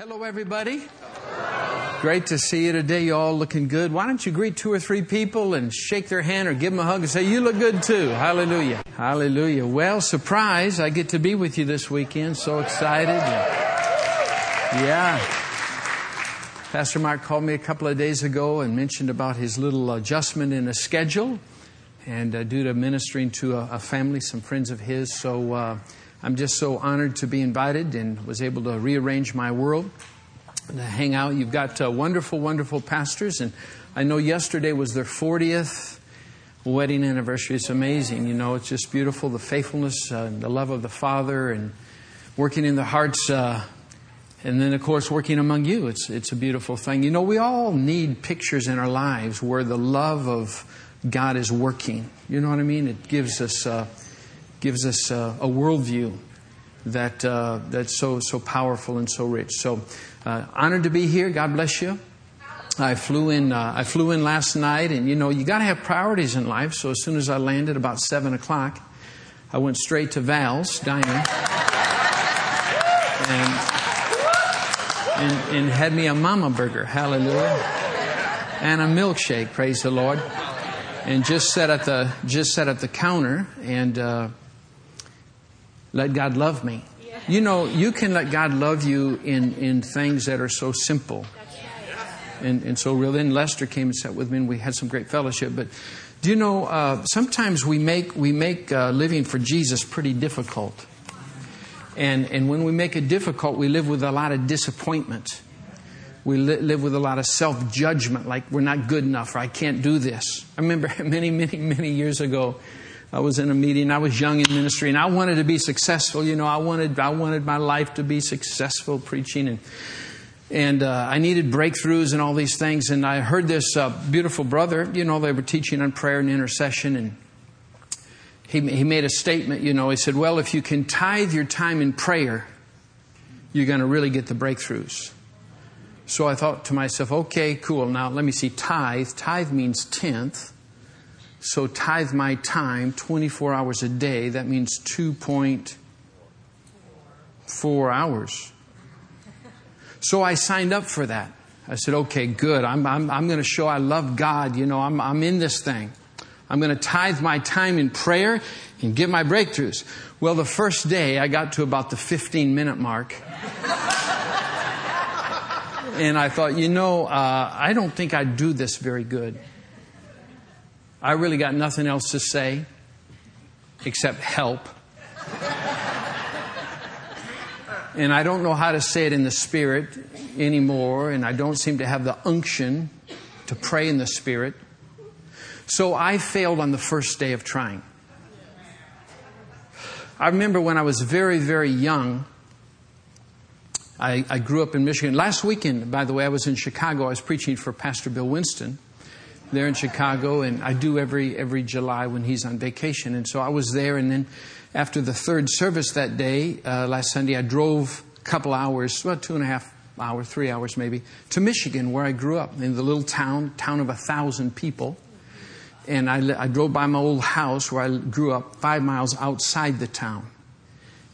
Hello, everybody. Great to see you today. You all looking good. Why don't you greet two or three people and shake their hand or give them a hug and say, You look good too. Hallelujah. Hallelujah. Well, surprise, I get to be with you this weekend. So excited. Yeah. Pastor Mark called me a couple of days ago and mentioned about his little adjustment in a schedule and uh, due to ministering to a, a, family, some friends of his. So, uh, I'm just so honored to be invited and was able to rearrange my world to hang out. You've got uh, wonderful, wonderful pastors, and I know yesterday was their 40th wedding anniversary. It's amazing. You know, it's just beautiful the faithfulness, uh, the love of the Father, and working in the hearts. Uh, and then, of course, working among you. It's, it's a beautiful thing. You know, we all need pictures in our lives where the love of God is working. You know what I mean? It gives us uh, gives us a, a worldview that uh, that's so so powerful and so rich. So uh, honored to be here. God bless you. I flew in. Uh, I flew in last night, and you know you got to have priorities in life. So as soon as I landed, about seven o'clock, I went straight to Val's Diner and, and, and had me a Mama Burger. Hallelujah, and a milkshake. Praise the Lord. And just sat at the just sat at the counter and uh, let God love me. You know, you can let God love you in, in things that are so simple and, and so real. Then Lester came and sat with me, and we had some great fellowship. But do you know, uh, sometimes we make, we make uh, living for Jesus pretty difficult. And, and when we make it difficult, we live with a lot of disappointment. We li- live with a lot of self judgment, like we're not good enough or I can't do this. I remember many, many, many years ago, I was in a meeting. I was young in ministry, and I wanted to be successful. You know, I wanted I wanted my life to be successful preaching, and and uh, I needed breakthroughs and all these things. And I heard this uh, beautiful brother. You know, they were teaching on prayer and intercession, and he he made a statement. You know, he said, "Well, if you can tithe your time in prayer, you're going to really get the breakthroughs." So I thought to myself, "Okay, cool. Now let me see. Tithe. Tithe means tenth." So tithe my time 24 hours a day. That means 2.4 hours. So I signed up for that. I said, okay, good. I'm, I'm, I'm going to show I love God. You know, I'm, I'm in this thing. I'm going to tithe my time in prayer and get my breakthroughs. Well, the first day I got to about the 15 minute mark. and I thought, you know, uh, I don't think I do this very good. I really got nothing else to say except help. and I don't know how to say it in the Spirit anymore, and I don't seem to have the unction to pray in the Spirit. So I failed on the first day of trying. I remember when I was very, very young, I, I, grew up in Michigan. Last weekend, by the way, I was in Chicago. I was preaching for Pastor Bill Winston there in Chicago, and I do every every July when he's on vacation. And so I was there, and then after the third service that day, uh, last Sunday, I drove a couple hours, about two and a half hours, three hours maybe, to Michigan, where I grew up, in the little town, town of a thousand people. And I, I drove by my old house where I grew up, five miles outside the town.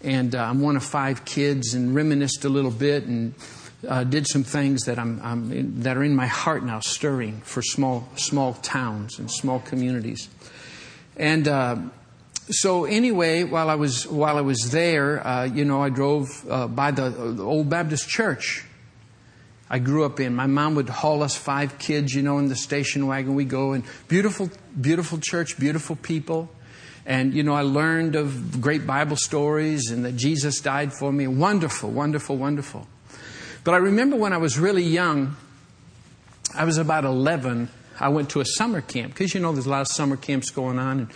And uh, I'm one of five kids, and reminisced a little bit, and uh, did some things that I'm, I'm in, that are in my heart now, stirring for small small towns and small communities. And uh, so, anyway, while I was while I was there, uh, you know, I drove uh, by the, the old Baptist church. I grew up in. My mom would haul us five kids, you know, in the station wagon. We go and beautiful, beautiful church, beautiful people. And, you know, I learned of great Bible stories and that Jesus died for me. Wonderful, wonderful, wonderful. But I remember when I was really young, I was about 11, I went to a summer camp, because you know there's a lot of summer camps going on. And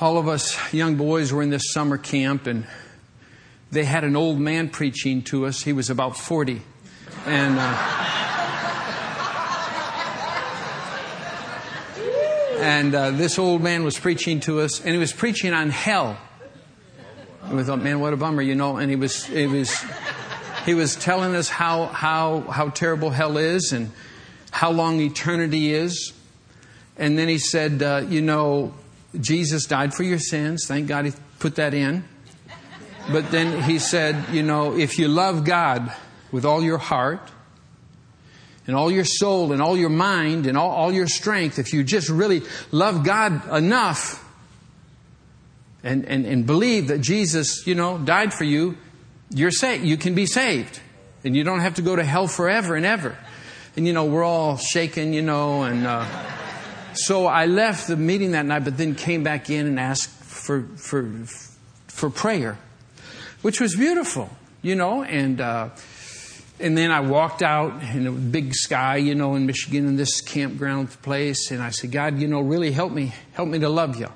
all of us young boys were in this summer camp, and they had an old man preaching to us. He was about 40. And. Uh, and uh, this old man was preaching to us, and he was preaching on hell. And we thought, man, what a bummer, you know. And he was, he was he was telling us how, how, how terrible hell is and how long eternity is. And then he said, uh, You know, Jesus died for your sins. Thank God he put that in. But then he said, You know, if you love God, with all your heart and all your soul and all your mind and all, all your strength, if you just really love God enough and, and, and believe that Jesus, you know, died for you, you're saved. You can be saved. And you don't have to go to hell forever and ever. And, you know, we're all shaken, you know, and uh, so I left the meeting that night, but then came back in and asked for, for, for prayer, which was beautiful, you know, and, uh, and then I walked out in a big sky, you know, in Michigan in this campground place, and I said, God, you know, really help me, help me to love you.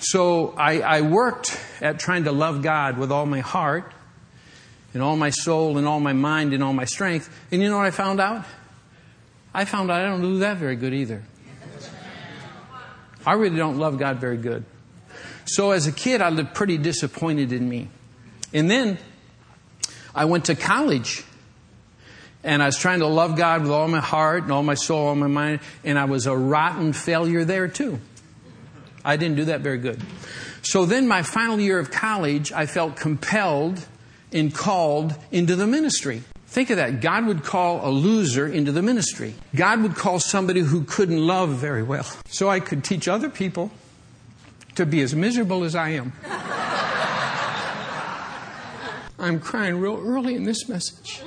So I, I worked at trying to love God with all my heart and all my soul in all my mind in all my strength. And you know what I found out? I found out I don't do that very good either. I really don't love God very good. So as a kid, I lived pretty disappointed in me. And then I went to college and I was trying to love God with all my heart and all my soul, all my mind, and I was a rotten failure there too. I didn't do that very good. So then my final year of college, I felt compelled and called into the ministry. Think of that. God would call a loser into the ministry. God would call somebody who couldn't love very well. So I could teach other people to be as miserable as I am. I'm crying real early in this message.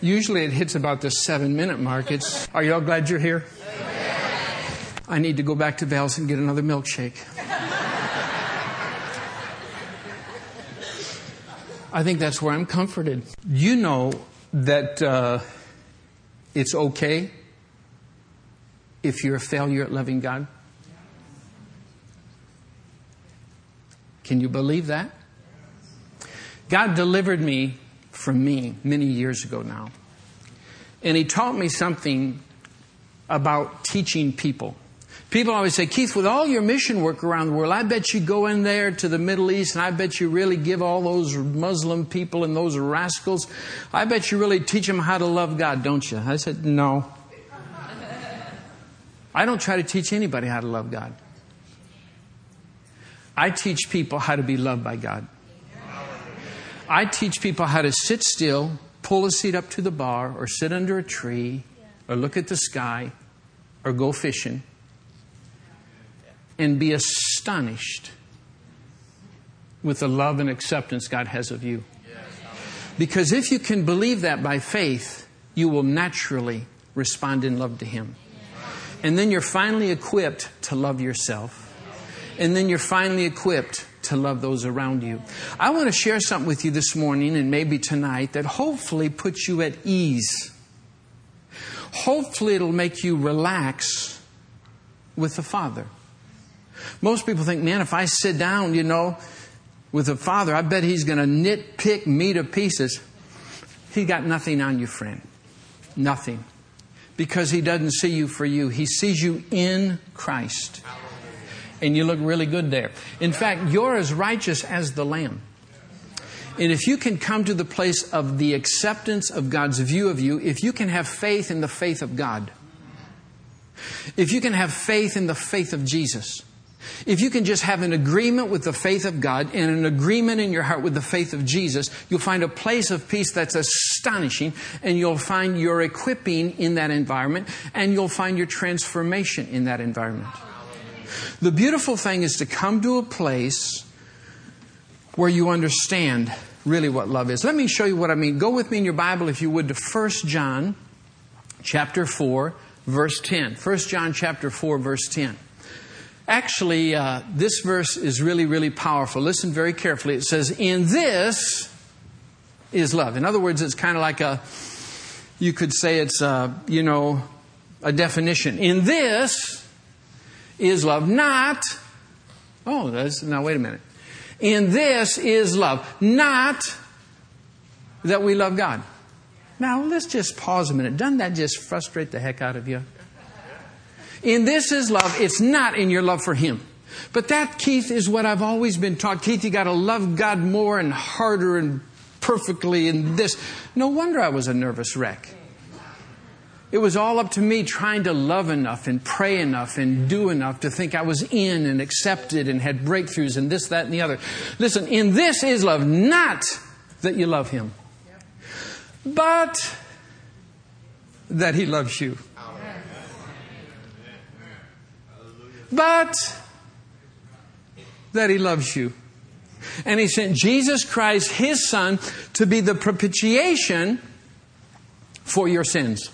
Usually it hits about the seven minute mark. It's, are y'all glad you're here? I need to go back to Val's and get another milkshake. I think that's where I'm comforted. You know that uh, it's okay if you're a failure at loving God? Can you believe that? God delivered me from me many years ago now. And He taught me something about teaching people. People always say, Keith, with all your mission work around the world, I bet you go in there to the Middle East and I bet you really give all those Muslim people and those rascals, I bet you really teach them how to love God, don't you? I said, No. I don't try to teach anybody how to love God. I teach people how to be loved by God. I teach people how to sit still, pull a seat up to the bar, or sit under a tree, or look at the sky, or go fishing and be astonished with the love and acceptance God has of you. Because if you can believe that by faith, you will naturally respond in love to Him. And then you're finally equipped to love yourself. And then you're finally equipped to love those around you. I want to share something with you this morning and maybe tonight that hopefully puts you at ease. Hopefully, it'll make you relax with the Father. Most people think, man, if I sit down, you know, with a father, I bet he's going to nitpick me to pieces. He got nothing on you, friend. Nothing. Because he doesn't see you for you. He sees you in Christ. And you look really good there. In fact, you're as righteous as the Lamb. And if you can come to the place of the acceptance of God's view of you, if you can have faith in the faith of God, if you can have faith in the faith of Jesus, if you can just have an agreement with the faith of God and an agreement in your heart with the faith of Jesus, you'll find a place of peace that's astonishing and you'll find your equipping in that environment and you'll find your transformation in that environment. The beautiful thing is to come to a place where you understand really what love is. Let me show you what I mean. Go with me in your Bible, if you would, to 1 John chapter 4, verse 10. 1 John chapter 4, verse 10. Actually, uh, this verse is really, really powerful. Listen very carefully. It says, In this is love. In other words, it's kind of like a, you could say it's a, you know, a definition. In this is love, not, oh, that's, now wait a minute. In this is love, not that we love God. Now, let's just pause a minute. Doesn't that just frustrate the heck out of you? In this is love. It's not in your love for Him. But that, Keith, is what I've always been taught. Keith, you gotta love God more and harder and perfectly and this. No wonder I was a nervous wreck. It was all up to me trying to love enough and pray enough and do enough to think I was in and accepted and had breakthroughs and this, that, and the other. Listen, in this is love, not that you love Him. but that he loves you. But that he loves you. And he sent Jesus Christ, his son, to be the propitiation for your sins.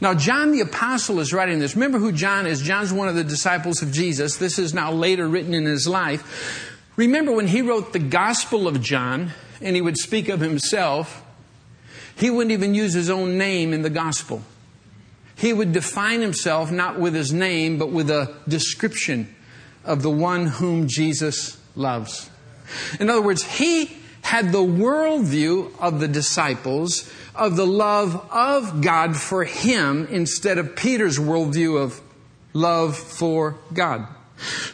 Now, John the Apostle is writing this. Remember who John is? John's one of the disciples of Jesus. This is now later written in his life. Remember when he wrote the Gospel of John and he would speak of himself, he wouldn't even use his own name in the Gospel. He would define himself not with his name, but with a description of the one whom Jesus loves. In other words, he had the worldview of the disciples of the love of God for him instead of Peter's worldview of love for God.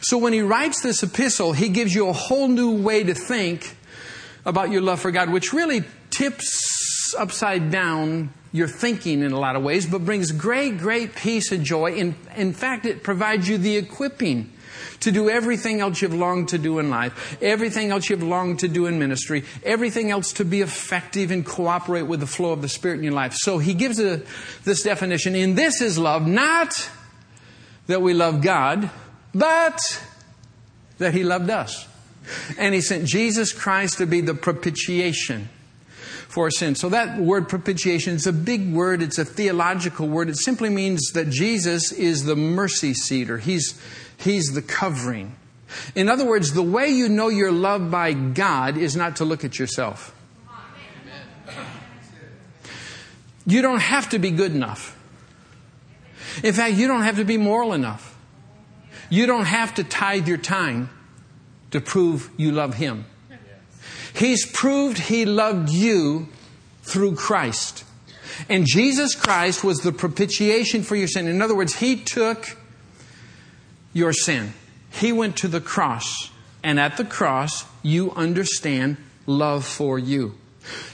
So when he writes this epistle, he gives you a whole new way to think about your love for God, which really tips upside down your thinking in a lot of ways, but brings great, great peace and joy. In, in fact, it provides you the equipping to do everything else you've longed to do in life, everything else you've longed to do in ministry, everything else to be effective and cooperate with the flow of the Spirit in your life. So he gives a, this definition in this is love, not that we love God, but that he loved us. And he sent Jesus Christ to be the propitiation for sin. So that word propitiation is a big word. It's a theological word. It simply means that Jesus is the mercy seater. He's, He's the covering. In other words, the way you know you're loved by God is not to look at yourself. You don't have to be good enough. In fact, you don't have to be moral enough. You don't have to tithe your time to prove you love Him. He's proved He loved you through Christ. And Jesus Christ was the propitiation for your sin. In other words, He took your sin. He went to the cross. And at the cross, you understand love for you.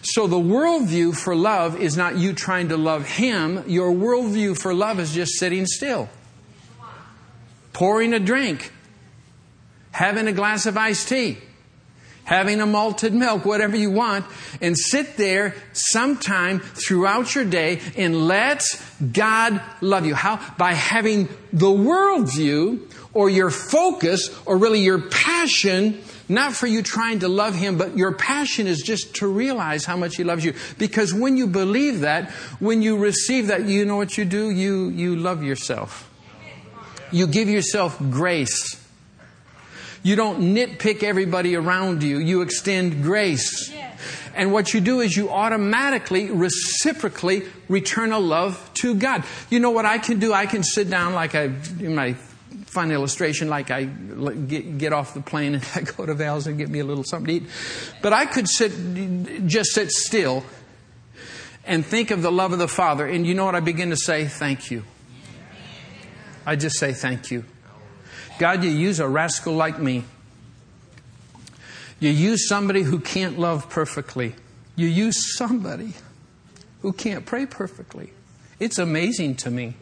So the worldview for love is not you trying to love Him. Your worldview for love is just sitting still, pouring a drink, having a glass of iced tea, having a malted milk, whatever you want, and sit there sometime throughout your day and let God love you. How? By having the worldview or your focus or really your passion not for you trying to love him, but your passion is just to realize how much he loves you. Because when you believe that, when you receive that, you know what you do? You, you love yourself. You give yourself grace. You don't nitpick everybody around you. You extend grace. And what you do is you automatically, reciprocally return a love to God. You know what I can do? I can sit down like I, in my fun illustration like I get, get off the plane and I go to Val's and get me a little something to eat. But I could sit, just sit still and think of the love of the Father. And you know what I begin to say? Thank you. I just say thank you. God, you use a rascal like me. You use somebody who can't love perfectly. You use somebody who can't pray perfectly. It's amazing to me.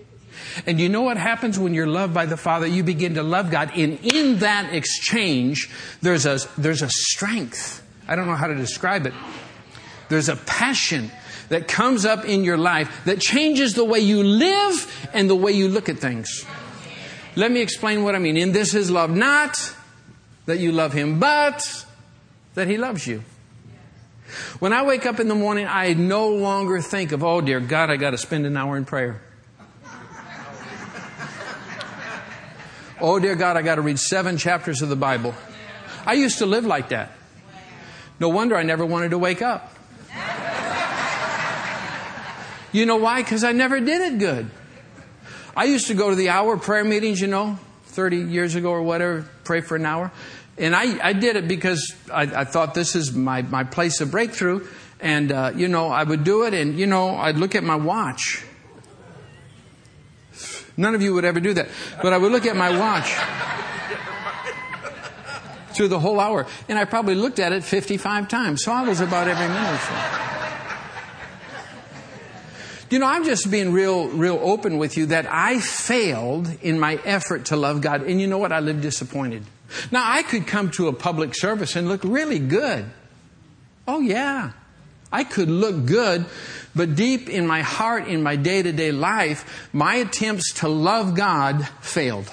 And you know what happens when you're loved by the Father? You begin to love God. And in that exchange, there's a, there's a strength. I don't know how to describe it. There's a passion that comes up in your life that changes the way you live and the way you look at things. Let me explain what I mean. In this is love not that you love him, but that he loves you. When I wake up in the morning, I no longer think of, oh dear God, I got to spend an hour in prayer. Oh, dear God, I got to read seven chapters of the Bible. I used to live like that. No wonder I never wanted to wake up. You know why? Because I never did it good. I used to go to the hour prayer meetings, you know, 30 years ago or whatever, pray for an hour. And I, I did it because I, I thought this is my, my place of breakthrough. And, uh, you know, I would do it and, you know, I'd look at my watch None of you would ever do that. But I would look at my watch through the whole hour. And I probably looked at it 55 times. So I was about every minute. You know, I'm just being real, real open with you that I failed in my effort to love God. And you know what? I lived disappointed. Now, I could come to a public service and look really good. Oh, yeah. I could look good, but deep in my heart, in my day to day life, my attempts to love God failed.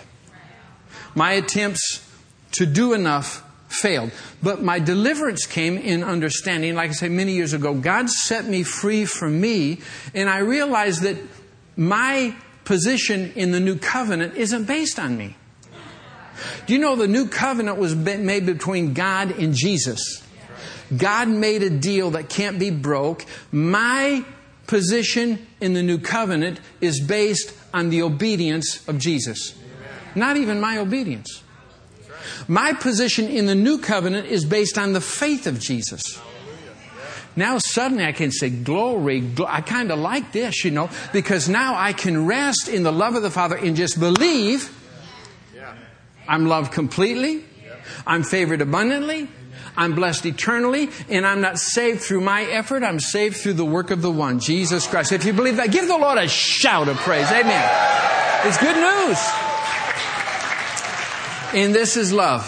My attempts to do enough failed. But my deliverance came in understanding, like I say many years ago, God set me free from me, and I realized that my position in the new covenant isn't based on me. Do you know the new covenant was made between God and Jesus? God made a deal that can't be broke. My position in the new covenant is based on the obedience of Jesus. Not even my obedience. My position in the new covenant is based on the faith of Jesus. Now suddenly I can say, glory, I kind of like this, you know, because now I can rest in the love of the Father and just believe I'm loved completely. I'm favored abundantly. I'm blessed eternally, and I'm not saved through my effort. I'm saved through the work of the one, Jesus Christ. If you believe that, give the Lord a shout of praise. Amen. It's good news. And this is love.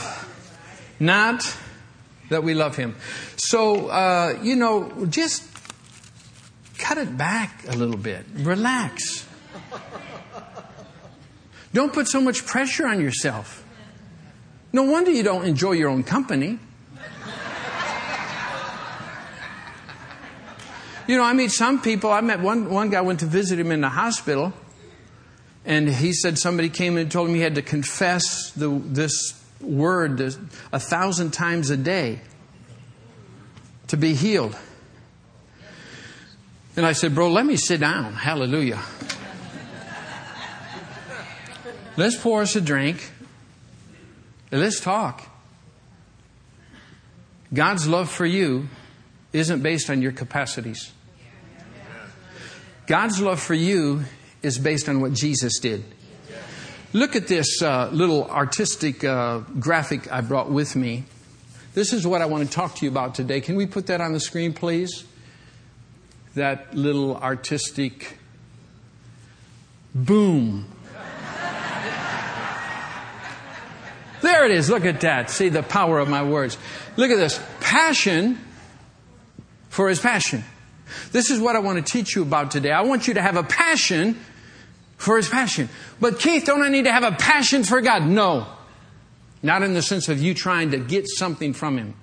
Not that we love Him. So, uh, you know, just cut it back a little bit. Relax. Don't put so much pressure on yourself. No wonder you don't enjoy your own company. You know, I meet some people. I met one, one guy went to visit him in the hospital, and he said somebody came and told him he had to confess the, this word a thousand times a day to be healed. And I said, Bro, let me sit down. Hallelujah. Let's pour us a drink. Let's talk. God's love for you isn't based on your capacities. God's love for you is based on what Jesus did. Look at this uh, little artistic uh, graphic I brought with me. This is what I want to talk to you about today. Can we put that on the screen, please? That little artistic boom. There it is. Look at that. See the power of my words. Look at this. Passion for his passion. This is what I want to teach you about today. I want you to have a passion for his passion. But Keith, don't I need to have a passion for God? No. Not in the sense of you trying to get something from him.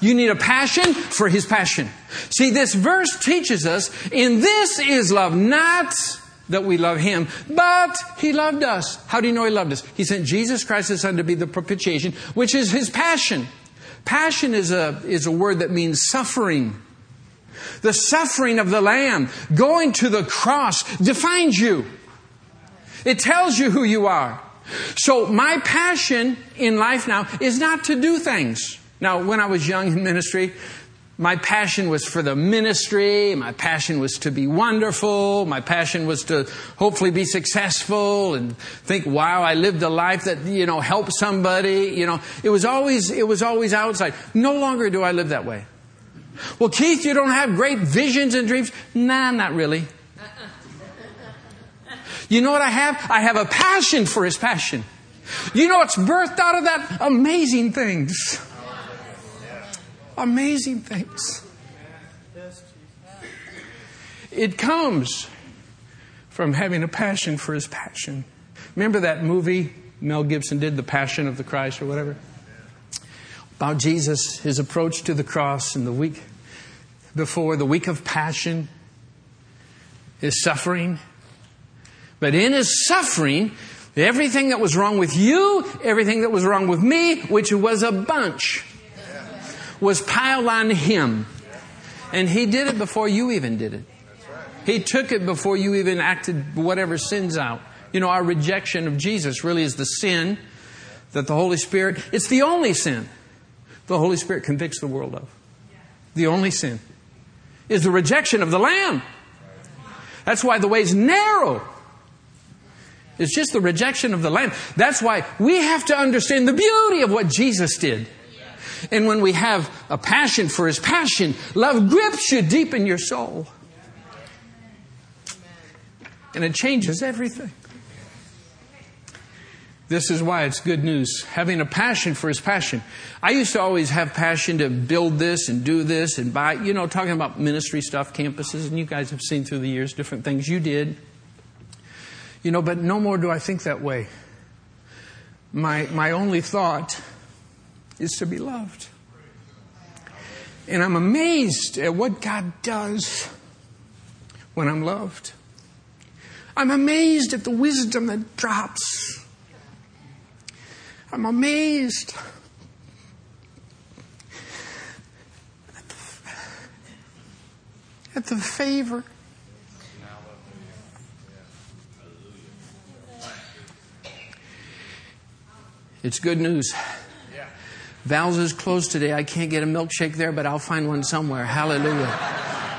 You need a passion for his passion. See, this verse teaches us, in this is love, not that we love him, but he loved us. How do you know he loved us? He sent Jesus Christ his son to be the propitiation, which is his passion. Passion is a, is a word that means suffering. The suffering of the Lamb going to the cross defines you. It tells you who you are. So my passion in life now is not to do things. Now, when I was young in ministry, my passion was for the ministry. My passion was to be wonderful. My passion was to hopefully be successful and think, wow, I lived a life that, you know, helped somebody. You know, it was always, it was always outside. No longer do I live that way. Well, Keith, you don't have great visions and dreams. Nah, not really. You know what I have? I have a passion for his passion. You know what's birthed out of that? Amazing things. Amazing things. It comes from having a passion for his passion. Remember that movie Mel Gibson did, The Passion of the Christ or whatever? About Jesus, his approach to the cross and the week before, the week of passion, his suffering. But in his suffering, everything that was wrong with you, everything that was wrong with me, which was a bunch, was piled on him. And he did it before you even did it. He took it before you even acted whatever sins out. You know, our rejection of Jesus really is the sin that the Holy Spirit, it's the only sin the Holy Spirit convicts the world of. The only sin is the rejection of the Lamb. That's why the way's narrow. It's just the rejection of the Lamb. That's why we have to understand the beauty of what Jesus did. And when we have a passion for His passion, love grips you deep in your soul. And it changes everything. This is why it's good news. Having a passion for his passion. I used to always have passion to build this and do this and buy, you know, talking about ministry stuff, campuses, and you guys have seen through the years different things you did. You know, but no more do I think that way. My, my only thought is to be loved. And I'm amazed at what God does when I'm loved. I'm amazed at the wisdom that drops. I'm amazed at the, at the favor. It's good news. Val's is closed today. I can't get a milkshake there, but I'll find one somewhere. Hallelujah.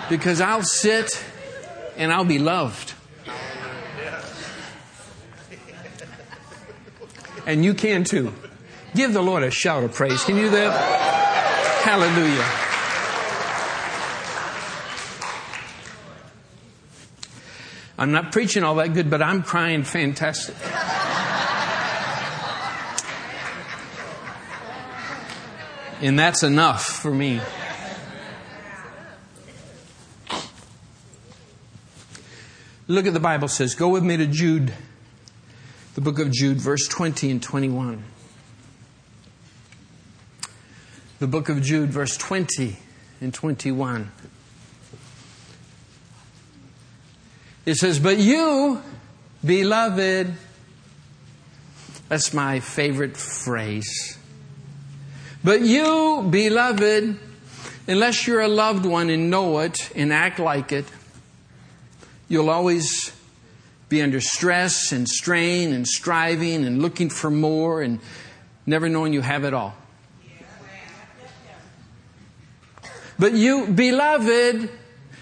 Because I'll sit and I'll be loved. And you can too. Give the Lord a shout of praise. Can you do that? Hallelujah. I'm not preaching all that good, but I'm crying fantastic. And that's enough for me. Look at the Bible says. Go with me to Jude, the book of Jude, verse 20 and 21. The book of Jude, verse 20 and 21. It says, But you, beloved, that's my favorite phrase. But you, beloved, unless you're a loved one and know it and act like it, You'll always be under stress and strain and striving and looking for more and never knowing you have it all. But you, beloved,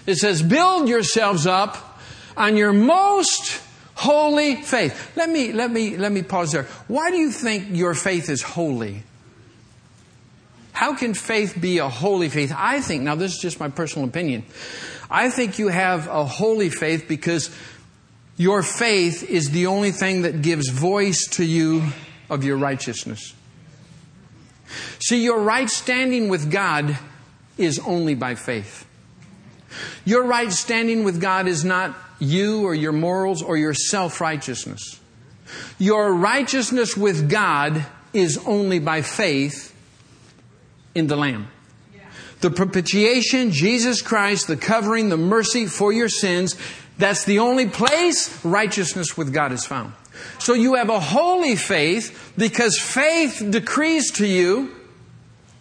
it says, build yourselves up on your most holy faith. Let me, let me, let me pause there. Why do you think your faith is holy? How can faith be a holy faith? I think, now this is just my personal opinion. I think you have a holy faith because your faith is the only thing that gives voice to you of your righteousness. See, your right standing with God is only by faith. Your right standing with God is not you or your morals or your self righteousness. Your righteousness with God is only by faith in the Lamb the propitiation, Jesus Christ, the covering, the mercy for your sins. That's the only place righteousness with God is found. So you have a holy faith because faith decrees to you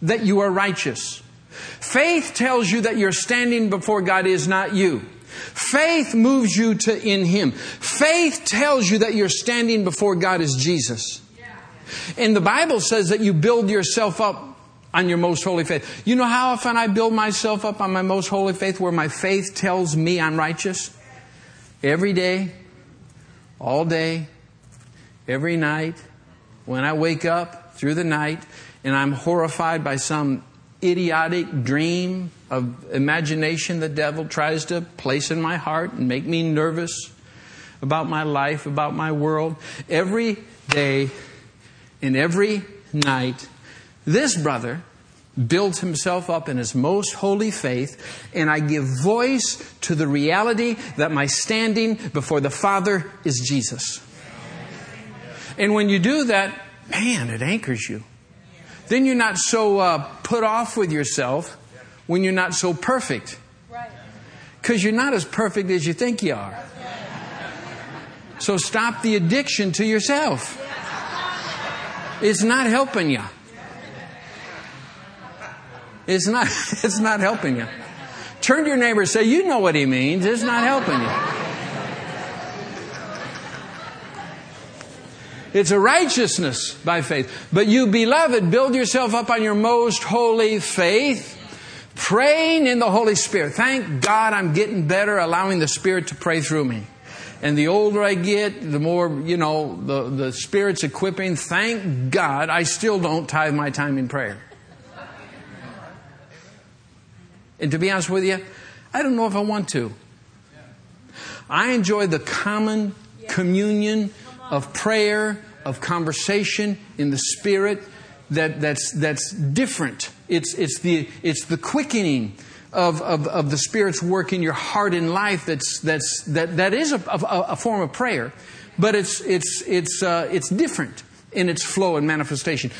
that you are righteous. Faith tells you that your standing before God is not you. Faith moves you to in Him. Faith tells you that your standing before God is Jesus. And the Bible says that you build yourself up on your most holy faith. You know how often I build myself up on my most holy faith where my faith tells me I'm righteous? Every day, all day, every night, when I wake up through the night and I'm horrified by some idiotic dream of imagination the devil tries to place in my heart and make me nervous about my life, about my world. Every day and every night, this brother builds himself up in his most holy faith, and I give voice to the reality that my standing before the Father is Jesus. And when you do that, man, it anchors you. Then you're not so uh, put off with yourself when you're not so perfect. Because you're not as perfect as you think you are. So stop the addiction to yourself. It's not helping you. It's not, it's not helping you. Turn to your neighbor and say, You know what he means. It's not helping you. It's a righteousness by faith. But you, beloved, build yourself up on your most holy faith, praying in the Holy Spirit. Thank God I'm getting better, allowing the Spirit to pray through me. And the older I get, the more, you know, the, the Spirit's equipping. Thank God I still don't tithe my time in prayer. And to be honest with you, I don't know if I want to. I enjoy the common communion of prayer, of conversation in the Spirit that, that's, that's different. It's, it's, the, it's the quickening of, of, of the Spirit's work in your heart and life that's, that's, that, that is a, a, a form of prayer, but it's, it's, it's, uh, it's different in its flow and manifestation.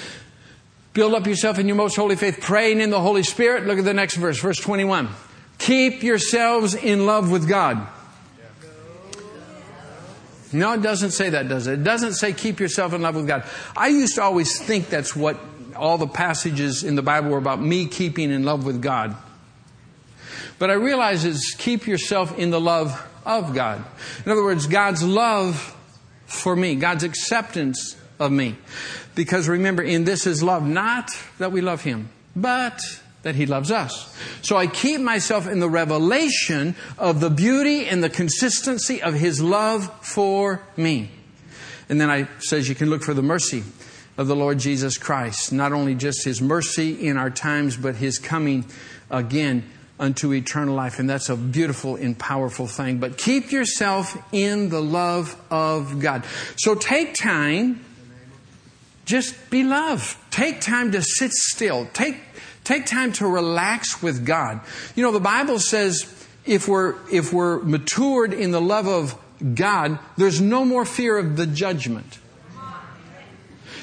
Build up yourself in your most holy faith, praying in the Holy Spirit. Look at the next verse, verse 21. Keep yourselves in love with God. No, it doesn't say that, does it? It doesn't say keep yourself in love with God. I used to always think that's what all the passages in the Bible were about me keeping in love with God. But I realize it's keep yourself in the love of God. In other words, God's love for me, God's acceptance of me. Because remember, in this is love, not that we love Him, but that He loves us. So I keep myself in the revelation of the beauty and the consistency of His love for me. And then I says you can look for the mercy of the Lord Jesus Christ. Not only just His mercy in our times, but His coming again unto eternal life. And that's a beautiful and powerful thing. But keep yourself in the love of God. So take time just be love. Take time to sit still. Take, take time to relax with God. You know, the Bible says if we're, if we're matured in the love of God, there's no more fear of the judgment.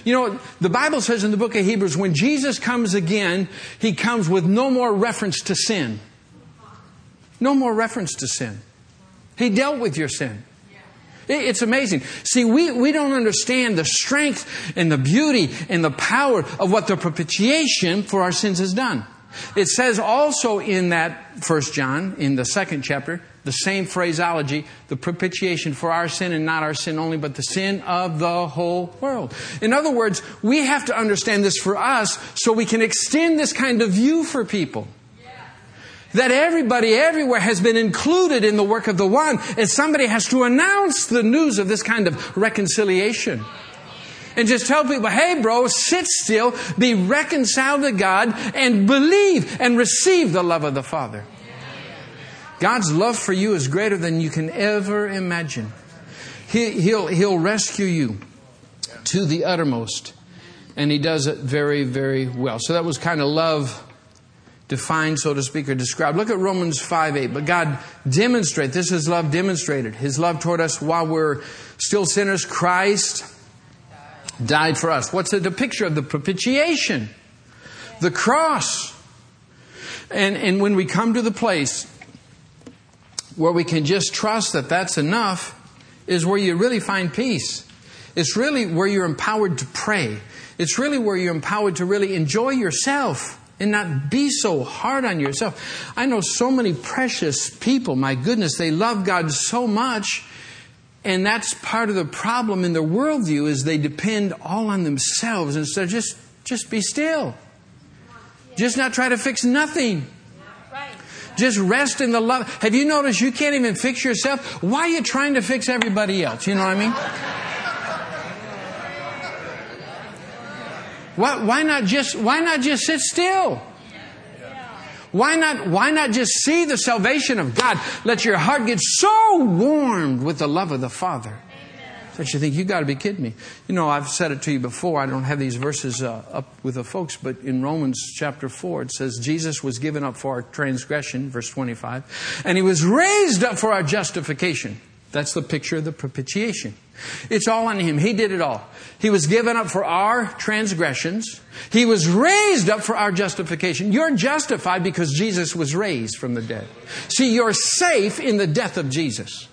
You know, the Bible says in the book of Hebrews, when Jesus comes again, he comes with no more reference to sin. No more reference to sin. He dealt with your sin. It's amazing. See, we, we don't understand the strength and the beauty and the power of what the propitiation for our sins has done. It says also in that First John, in the second chapter, the same phraseology, the propitiation for our sin and not our sin only, but the sin of the whole world. In other words, we have to understand this for us so we can extend this kind of view for people that everybody everywhere has been included in the work of the one, and somebody has to announce the news of this kind of reconciliation. And just tell people, hey bro, sit still, be reconciled to God, and believe and receive the love of the Father. God's love for you is greater than you can ever imagine. He, he'll, he'll rescue you to the uttermost. And he does it very, very well. So that was kind of love defined, so to speak, or described. Look at Romans 5 8. But God demonstrate, this is love demonstrated. His love toward us while we're still sinners, Christ died for us. What's the picture of the propitiation? The cross. And, and when we come to the place where we can just trust that that's enough, is where you really find peace. It's really where you're empowered to pray. It's really where you're empowered to really enjoy yourself and not be so hard on yourself. I know so many precious people, my goodness, they love God so much. And that's part of the problem in their worldview is they depend all on themselves instead of just, just be still. Just not try to fix nothing. Just rest in the love. Have you noticed you can't even fix yourself? Why are you trying to fix everybody else? You know what I mean? Why, why not just, why not just sit still? Why not, why not just see the salvation of God? Let your heart get so warmed with the love of the Father that you think, you got to be kidding me. You know, I've said it to you before. I don't have these verses uh, up with the folks, but in Romans chapter 4, it says, Jesus was given up for our transgression, verse 25, and he was raised up for our justification. That's the picture of the propitiation. It's all on Him. He did it all. He was given up for our transgressions. He was raised up for our justification. You're justified because Jesus was raised from the dead. See, you're safe in the death of Jesus.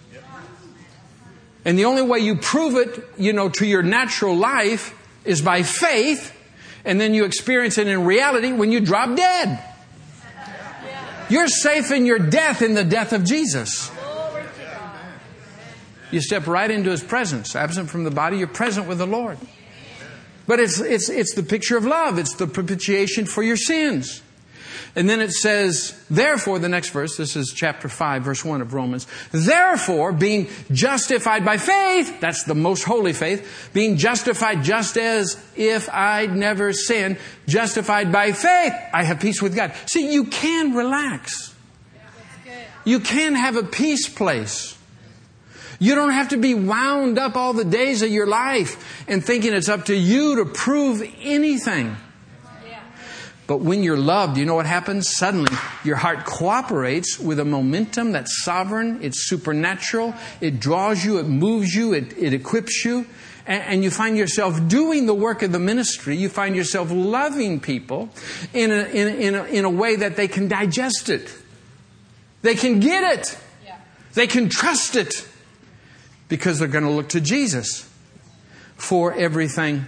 And the only way you prove it, you know, to your natural life is by faith, and then you experience it in reality when you drop dead. You're safe in your death in the death of Jesus. You step right into His presence. Absent from the body, you're present with the Lord. But it's, it's, it's the picture of love. It's the propitiation for your sins. And then it says, therefore, the next verse, this is chapter 5, verse 1 of Romans. Therefore, being justified by faith, that's the most holy faith, being justified just as if I'd never sinned, justified by faith, I have peace with God. See, you can relax. You can have a peace place. You don't have to be wound up all the days of your life and thinking it's up to you to prove anything. But when you're loved, you know what happens? Suddenly, your heart cooperates with a momentum that's sovereign, it's supernatural, it draws you, it moves you, it, it equips you, and, and, you find yourself doing the work of the ministry. You find yourself loving people in a, in, a, in, a, in a way that they can digest it. They can get it. Yeah. They can trust it because they're going to look to Jesus for everything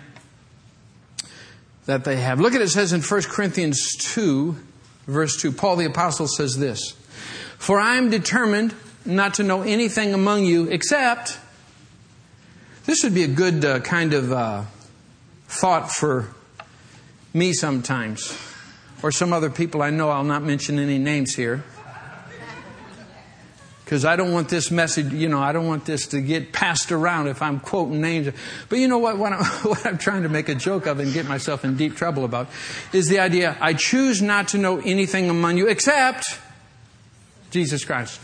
that they have. Look at it, says in 1 Corinthians 2, verse 2. Paul the Apostle says this For I am determined not to know anything among you except. This would be a good uh, kind of uh, thought for me sometimes, or some other people I know. I'll not mention any names here because I don't want this message, you know, I don't want this to get passed around if I'm quoting names. But you know what? What I'm, what I'm, trying to make a joke of and get myself in deep trouble about is the idea I choose not to know anything among you except Jesus Christ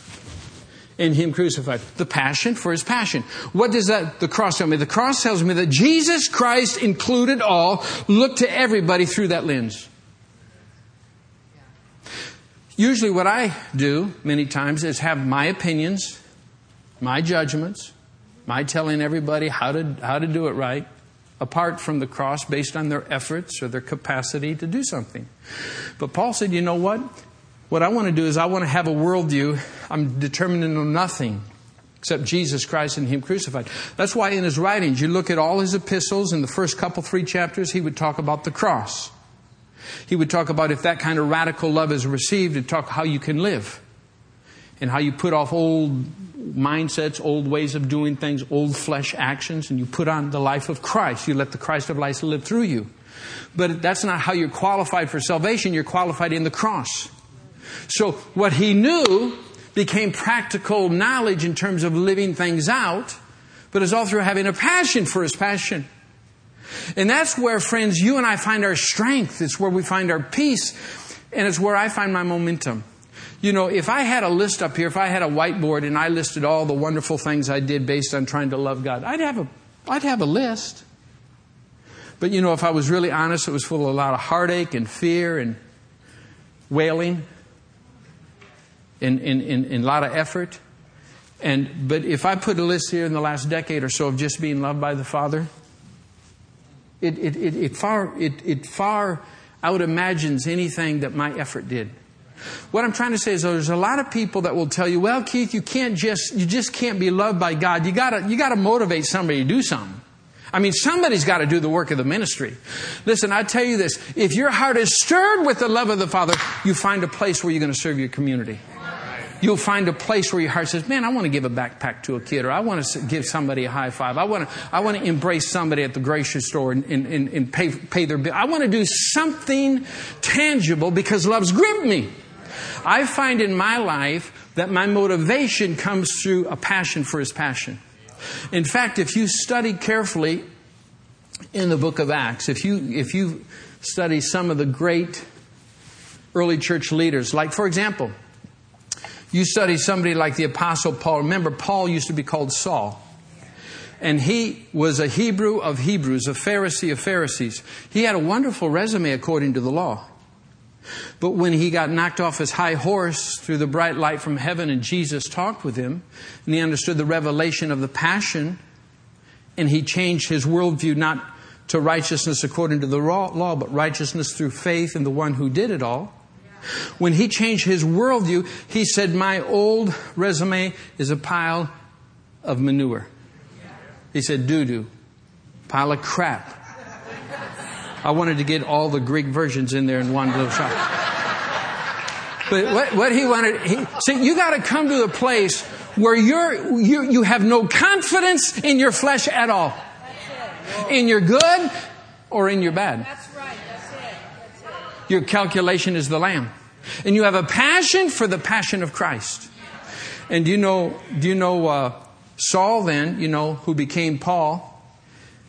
and Him crucified. The passion for His passion. What does that, the cross tell me? The cross tells me that Jesus Christ included all. Look to everybody through that lens. Usually, what I do many times is have my opinions, my judgments, my telling everybody how to, how to do it right, apart from the cross based on their efforts or their capacity to do something. But Paul said, you know what? What I want to do is I want to have a worldview. I'm determined to know nothing except Jesus Christ and Him crucified. That's why in his writings, you look at all his epistles, in the first couple, three chapters, he would talk about the cross. He would talk about if that kind of radical love is received, and talk how you can live and how you put off old mindsets, old ways of doing things, old flesh actions, and you put on the life of Christ. You let the Christ of life live through you. But that's not how you're qualified for salvation. You're qualified in the cross. So what he knew became practical knowledge in terms of living things out, but it's all through having a passion for his passion. And that's where, friends, you and I find our strength. It's where we find our peace. And it's where I find my momentum. You know, if I had a list up here, if I had a whiteboard and I listed all the wonderful things I did based on trying to love God, I'd have a, I'd have a list. But you know, if I was really honest, it was full of a lot of heartache and fear and wailing and, and, and, and a lot of effort. And, but if I put a list here in the last decade or so of just being loved by the Father, it, it, it, it far, it, it far out imagines anything that my effort did. What I'm trying to say is there's a lot of people that will tell you, well, Keith, you can't just, you just can't be loved by God. You gotta, you gotta motivate somebody to do something. I mean, somebody's got to do the work of the ministry. Listen, I tell you this. If your heart is stirred with the love of the Father, you find a place where you're going to serve your community you'll find a place where your heart says, man, I want to give a backpack to a kid, or I want to give somebody a high five. I want to, I want to embrace somebody at the grocery store and, and, and pay, pay their bill. I want to do something tangible because love's gripped me. I find in my life that my motivation comes through a passion for his passion. In fact, if you study carefully in the book of Acts, if you, if you study some of the great early church leaders, like for example, you study somebody like the Apostle Paul. Remember, Paul used to be called Saul. And he was a Hebrew of Hebrews, a Pharisee of Pharisees. He had a wonderful resume according to the law. But when he got knocked off his high horse through the bright light from heaven and Jesus talked with him, and he understood the revelation of the passion, and he changed his worldview not to righteousness according to the law, but righteousness through faith in the one who did it all. When he changed his worldview, he said, My old resume is a pile of manure. He said, doo doo, pile of crap. I wanted to get all the Greek versions in there in one little shot. But what, what he wanted, he, see, you got to come to the place where you're, you, you have no confidence in your flesh at all. In your good or in your bad. That's right. That's it. Your calculation is the lamb. And you have a passion for the passion of Christ. And do you know, do you know uh, Saul then, you know, who became Paul?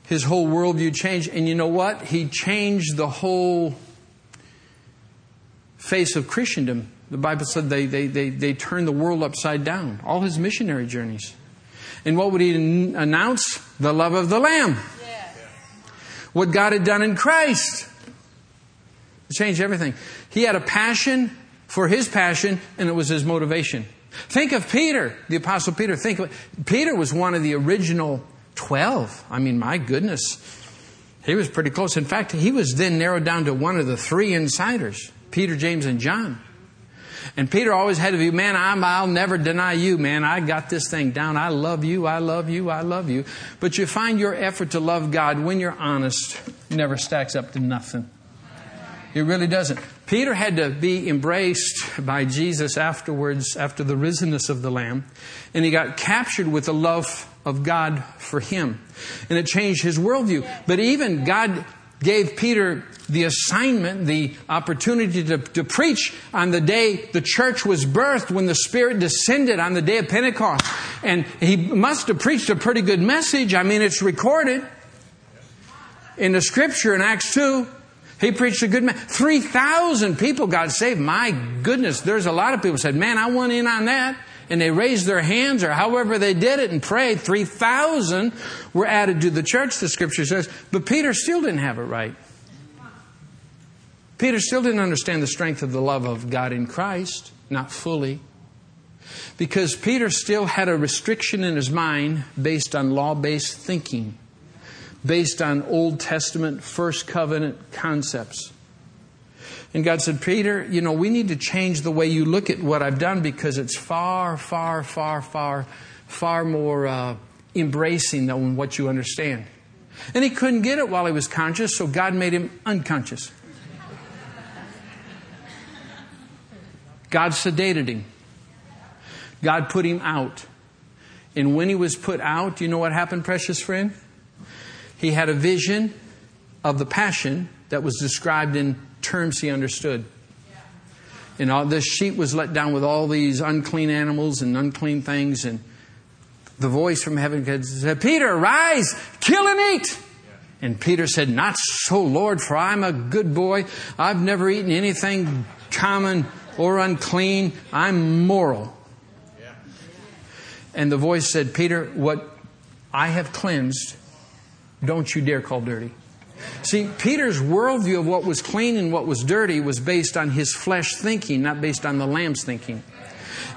His whole worldview changed. And you know what? He changed the whole face of Christendom. The Bible said they, they, they, they turned the world upside down. All his missionary journeys. And what would he announce? The love of the Lamb. What God had done in Christ. It changed everything. He had a passion for his passion, and it was his motivation. Think of Peter, the Apostle Peter. Think of, Peter was one of the original 12. I mean, my goodness. He was pretty close. In fact, he was then narrowed down to one of the three insiders Peter, James, and John. And Peter always had to be, man, I'm, I'll never deny you, man. I got this thing down. I love you. I love you. I love you. But you find your effort to love God when you're honest never stacks up to nothing. It really doesn't. Peter had to be embraced by Jesus afterwards, after the risenness of the Lamb, and he got captured with the love of God for him. And it changed his worldview. But even God gave Peter the assignment, the opportunity to, to preach on the day the church was birthed, when the Spirit descended on the day of Pentecost. And he must have preached a pretty good message. I mean, it's recorded in the scripture in Acts 2. He preached a good man. 3,000 people got saved. My goodness, there's a lot of people said, man, I want in on that. And they raised their hands or however they did it and prayed. 3,000 were added to the church, the scripture says. But Peter still didn't have it right. Peter still didn't understand the strength of the love of God in Christ, not fully. Because Peter still had a restriction in his mind based on law based thinking based on Old Testament, First Covenant concepts. And God said, Peter, you know, we need to change the way you look at what I've done because it's far, far, far, far, far more uh, embracing than what you understand. And he couldn't get it while he was conscious, so God made him unconscious. God sedated him. God put him out. And when he was put out, you know what happened, precious friend? He had a vision of the passion that was described in terms he understood. And all this sheep was let down with all these unclean animals and unclean things, and the voice from heaven said, Peter, rise, kill and eat. And Peter said, Not so, Lord, for I'm a good boy. I've never eaten anything common or unclean. I'm moral. And the voice said, Peter, what I have cleansed, don't you dare call dirty. See, Peter's worldview of what was clean and what was dirty was based on his flesh thinking, not based on the lamb's thinking.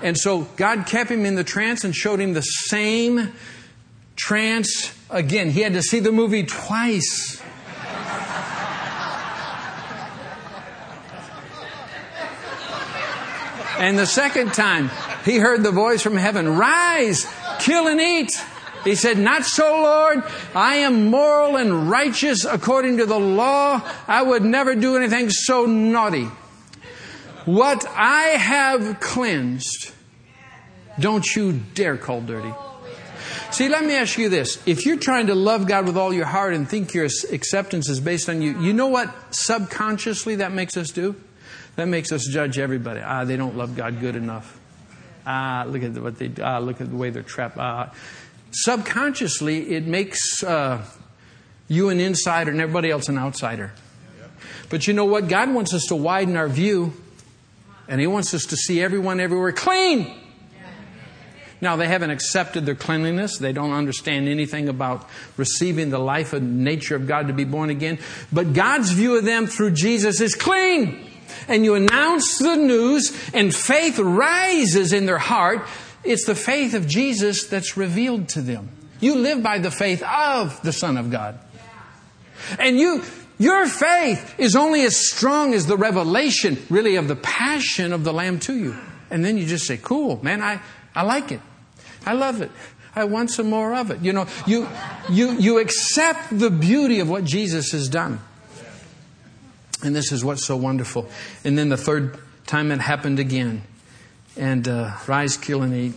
And so God kept him in the trance and showed him the same trance again. He had to see the movie twice. And the second time, he heard the voice from heaven Rise, kill and eat. He said, Not so, Lord. I am moral and righteous according to the law. I would never do anything so naughty. What I have cleansed, don't you dare call dirty. See, let me ask you this. If you're trying to love God with all your heart and think your acceptance is based on you, you know what subconsciously that makes us do? That makes us judge everybody. Ah, they don't love God good enough. Ah, look at what they. Ah, look at the way they're trapped. Ah, subconsciously, it makes uh, you an insider and everybody else an outsider. But you know what? God wants us to widen our view, and He wants us to see everyone everywhere clean. Now, they haven't accepted their cleanliness. They don't understand anything about receiving the life and nature of God to be born again. But God's view of them through Jesus is clean. And you announce the news, and faith rises in their heart it's the faith of Jesus that's revealed to them. You live by the faith of the Son of God. And you, your faith is only as strong as the revelation, really, of the passion of the Lamb to you. And then you just say, cool, man, I, I like it. I love it. I want some more of it. You know, you, you, you accept the beauty of what Jesus has done. And this is what's so wonderful. And then the third time it happened again and uh, rise, kill, and eat.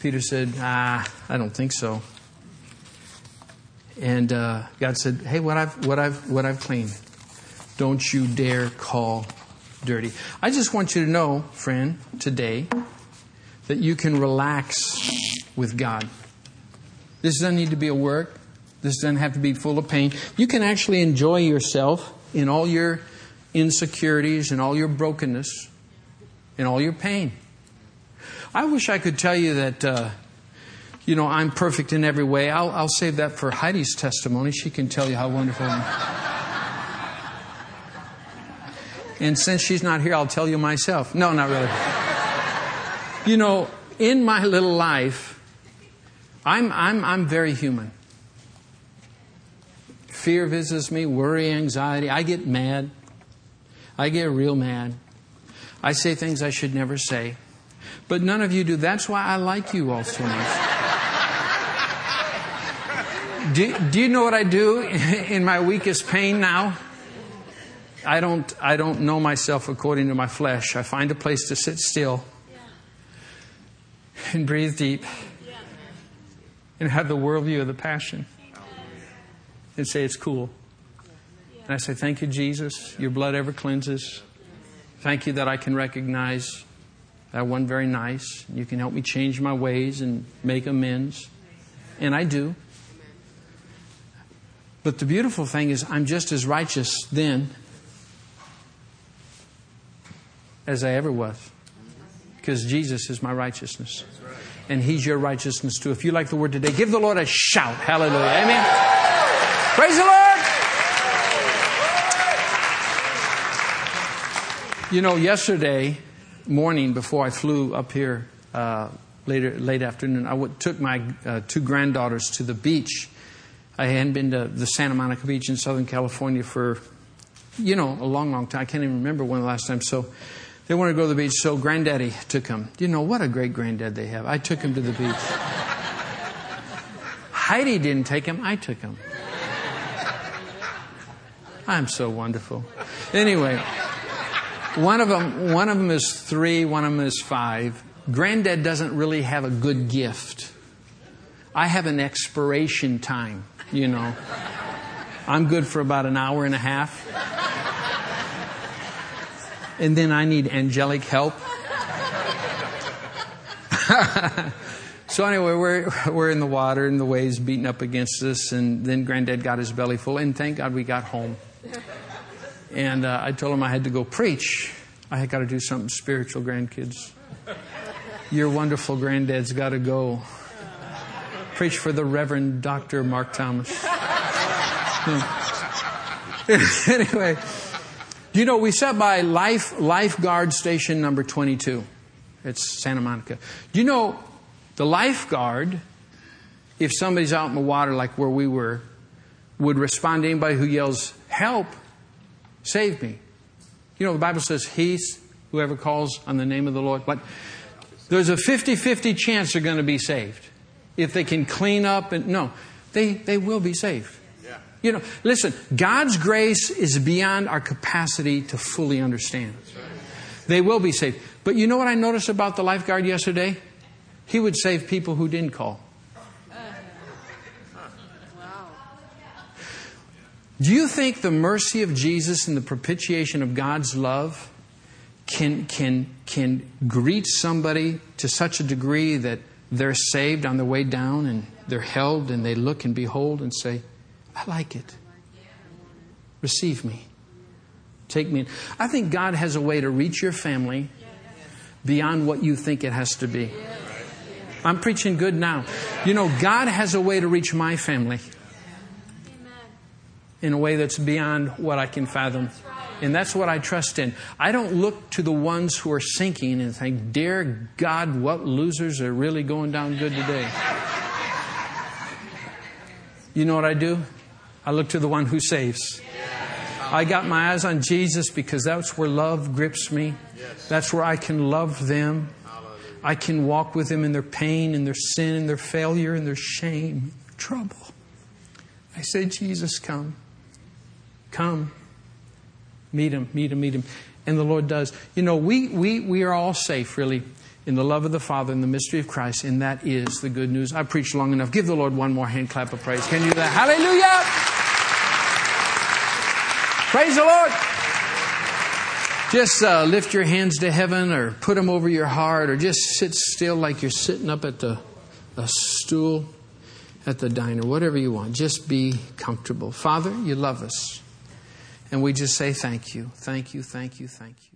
Peter said, Ah, I don't think so. And uh, God said, Hey, what I've, what, I've, what I've cleaned, don't you dare call dirty. I just want you to know, friend, today, that you can relax with God. This doesn't need to be a work. This doesn't have to be full of pain. You can actually enjoy yourself in all your insecurities and all your brokenness in all your pain. I wish I could tell you that uh, you know, I'm perfect in every way. I'll, I'll save that for Heidi's testimony. She can tell you how wonderful. And since she's not here, I'll tell you myself. No, not really. You know, in my little life, I'm, I'm, I'm very human. Fear visits me, worry, anxiety. I get mad. I get real mad. I say things I should never say. But none of you do. That's why I like you all so much. Do, do you know what I do in my weakest pain now? I don't, I don't know myself according to my flesh. I find a place to sit still and breathe deep and have the worldview of the passion and say it's cool. And I say, Thank you, Jesus. Your blood ever cleanses. Thank you that I can recognize that one very nice. You can help me change my ways and make amends. And I do. But the beautiful thing is, I'm just as righteous then as I ever was. Because Jesus is my righteousness. And He's your righteousness too. If you like the word today, give the Lord a shout. Hallelujah. Amen. Praise the Lord. You know, yesterday morning before I flew up here uh, later, late afternoon, I w- took my uh, two granddaughters to the beach I hadn't been to the Santa Monica Beach in Southern California for, you know, a long, long time. I can't even remember when the last time. So they wanted to go to the beach, so granddaddy took them. You know, what a great granddad they have. I took him to the beach. Heidi didn't take him, I took him. I'm so wonderful. Anyway, one of them, one of them is three, one of them is five. Granddad doesn't really have a good gift. I have an expiration time you know. I'm good for about an hour and a half. And then I need angelic help. so anyway, we're, we're in the water and the waves beating up against us. And then granddad got his belly full. And thank God we got home. And uh, I told him I had to go preach. I had got to do something spiritual, grandkids. Your wonderful granddad's got to go preach for the Reverend Dr. Mark Thomas. anyway, you know, we sat by Life Lifeguard Station number 22. It's Santa Monica. You know the lifeguard, if somebody's out in the water like where we were, would respond to anybody who yells, Help, save me. You know, the Bible says, He's whoever calls on the name of the Lord. But there's a 50 50 chance they're going to be saved if they can clean up and no, they, they will be saved. Yeah. You know, listen, God's grace is beyond our capacity to fully understand. Right. They will be saved. But you know what I noticed about the lifeguard yesterday? He would save people who didn't call. Do you think the mercy of Jesus and the propitiation of God's love can, can, can greet somebody to such a degree that they're saved on the way down and they're held and they look and behold and say, I like it. Receive me. Take me. I think God has a way to reach your family beyond what you think it has to be. I'm preaching good now. You know, God has a way to reach my family in a way that's beyond what I can fathom. And that's what I trust in. I don't look to the ones who are sinking and think, Dear God, what losers are really going down good today. You know what I do? I look to the one who saves. I got my eyes on Jesus because that's where love grips me. That's where I can love them. I can walk with them in their pain and their sin and their failure and their shame, trouble. I say, Jesus, come. Come. Meet him, meet him, meet him. And the Lord does. You know, we, we, we are all safe, really, in the love of the Father and the mystery of Christ, and that is the good news. I preached long enough. Give the Lord one more hand clap of praise. Can you do that? Hallelujah! Praise the Lord! Just uh, lift your hands to heaven or put them over your heart or just sit still like you're sitting up at the a stool at the diner, whatever you want. Just be comfortable. Father, you love us. And we just say thank you, thank you, thank you, thank you.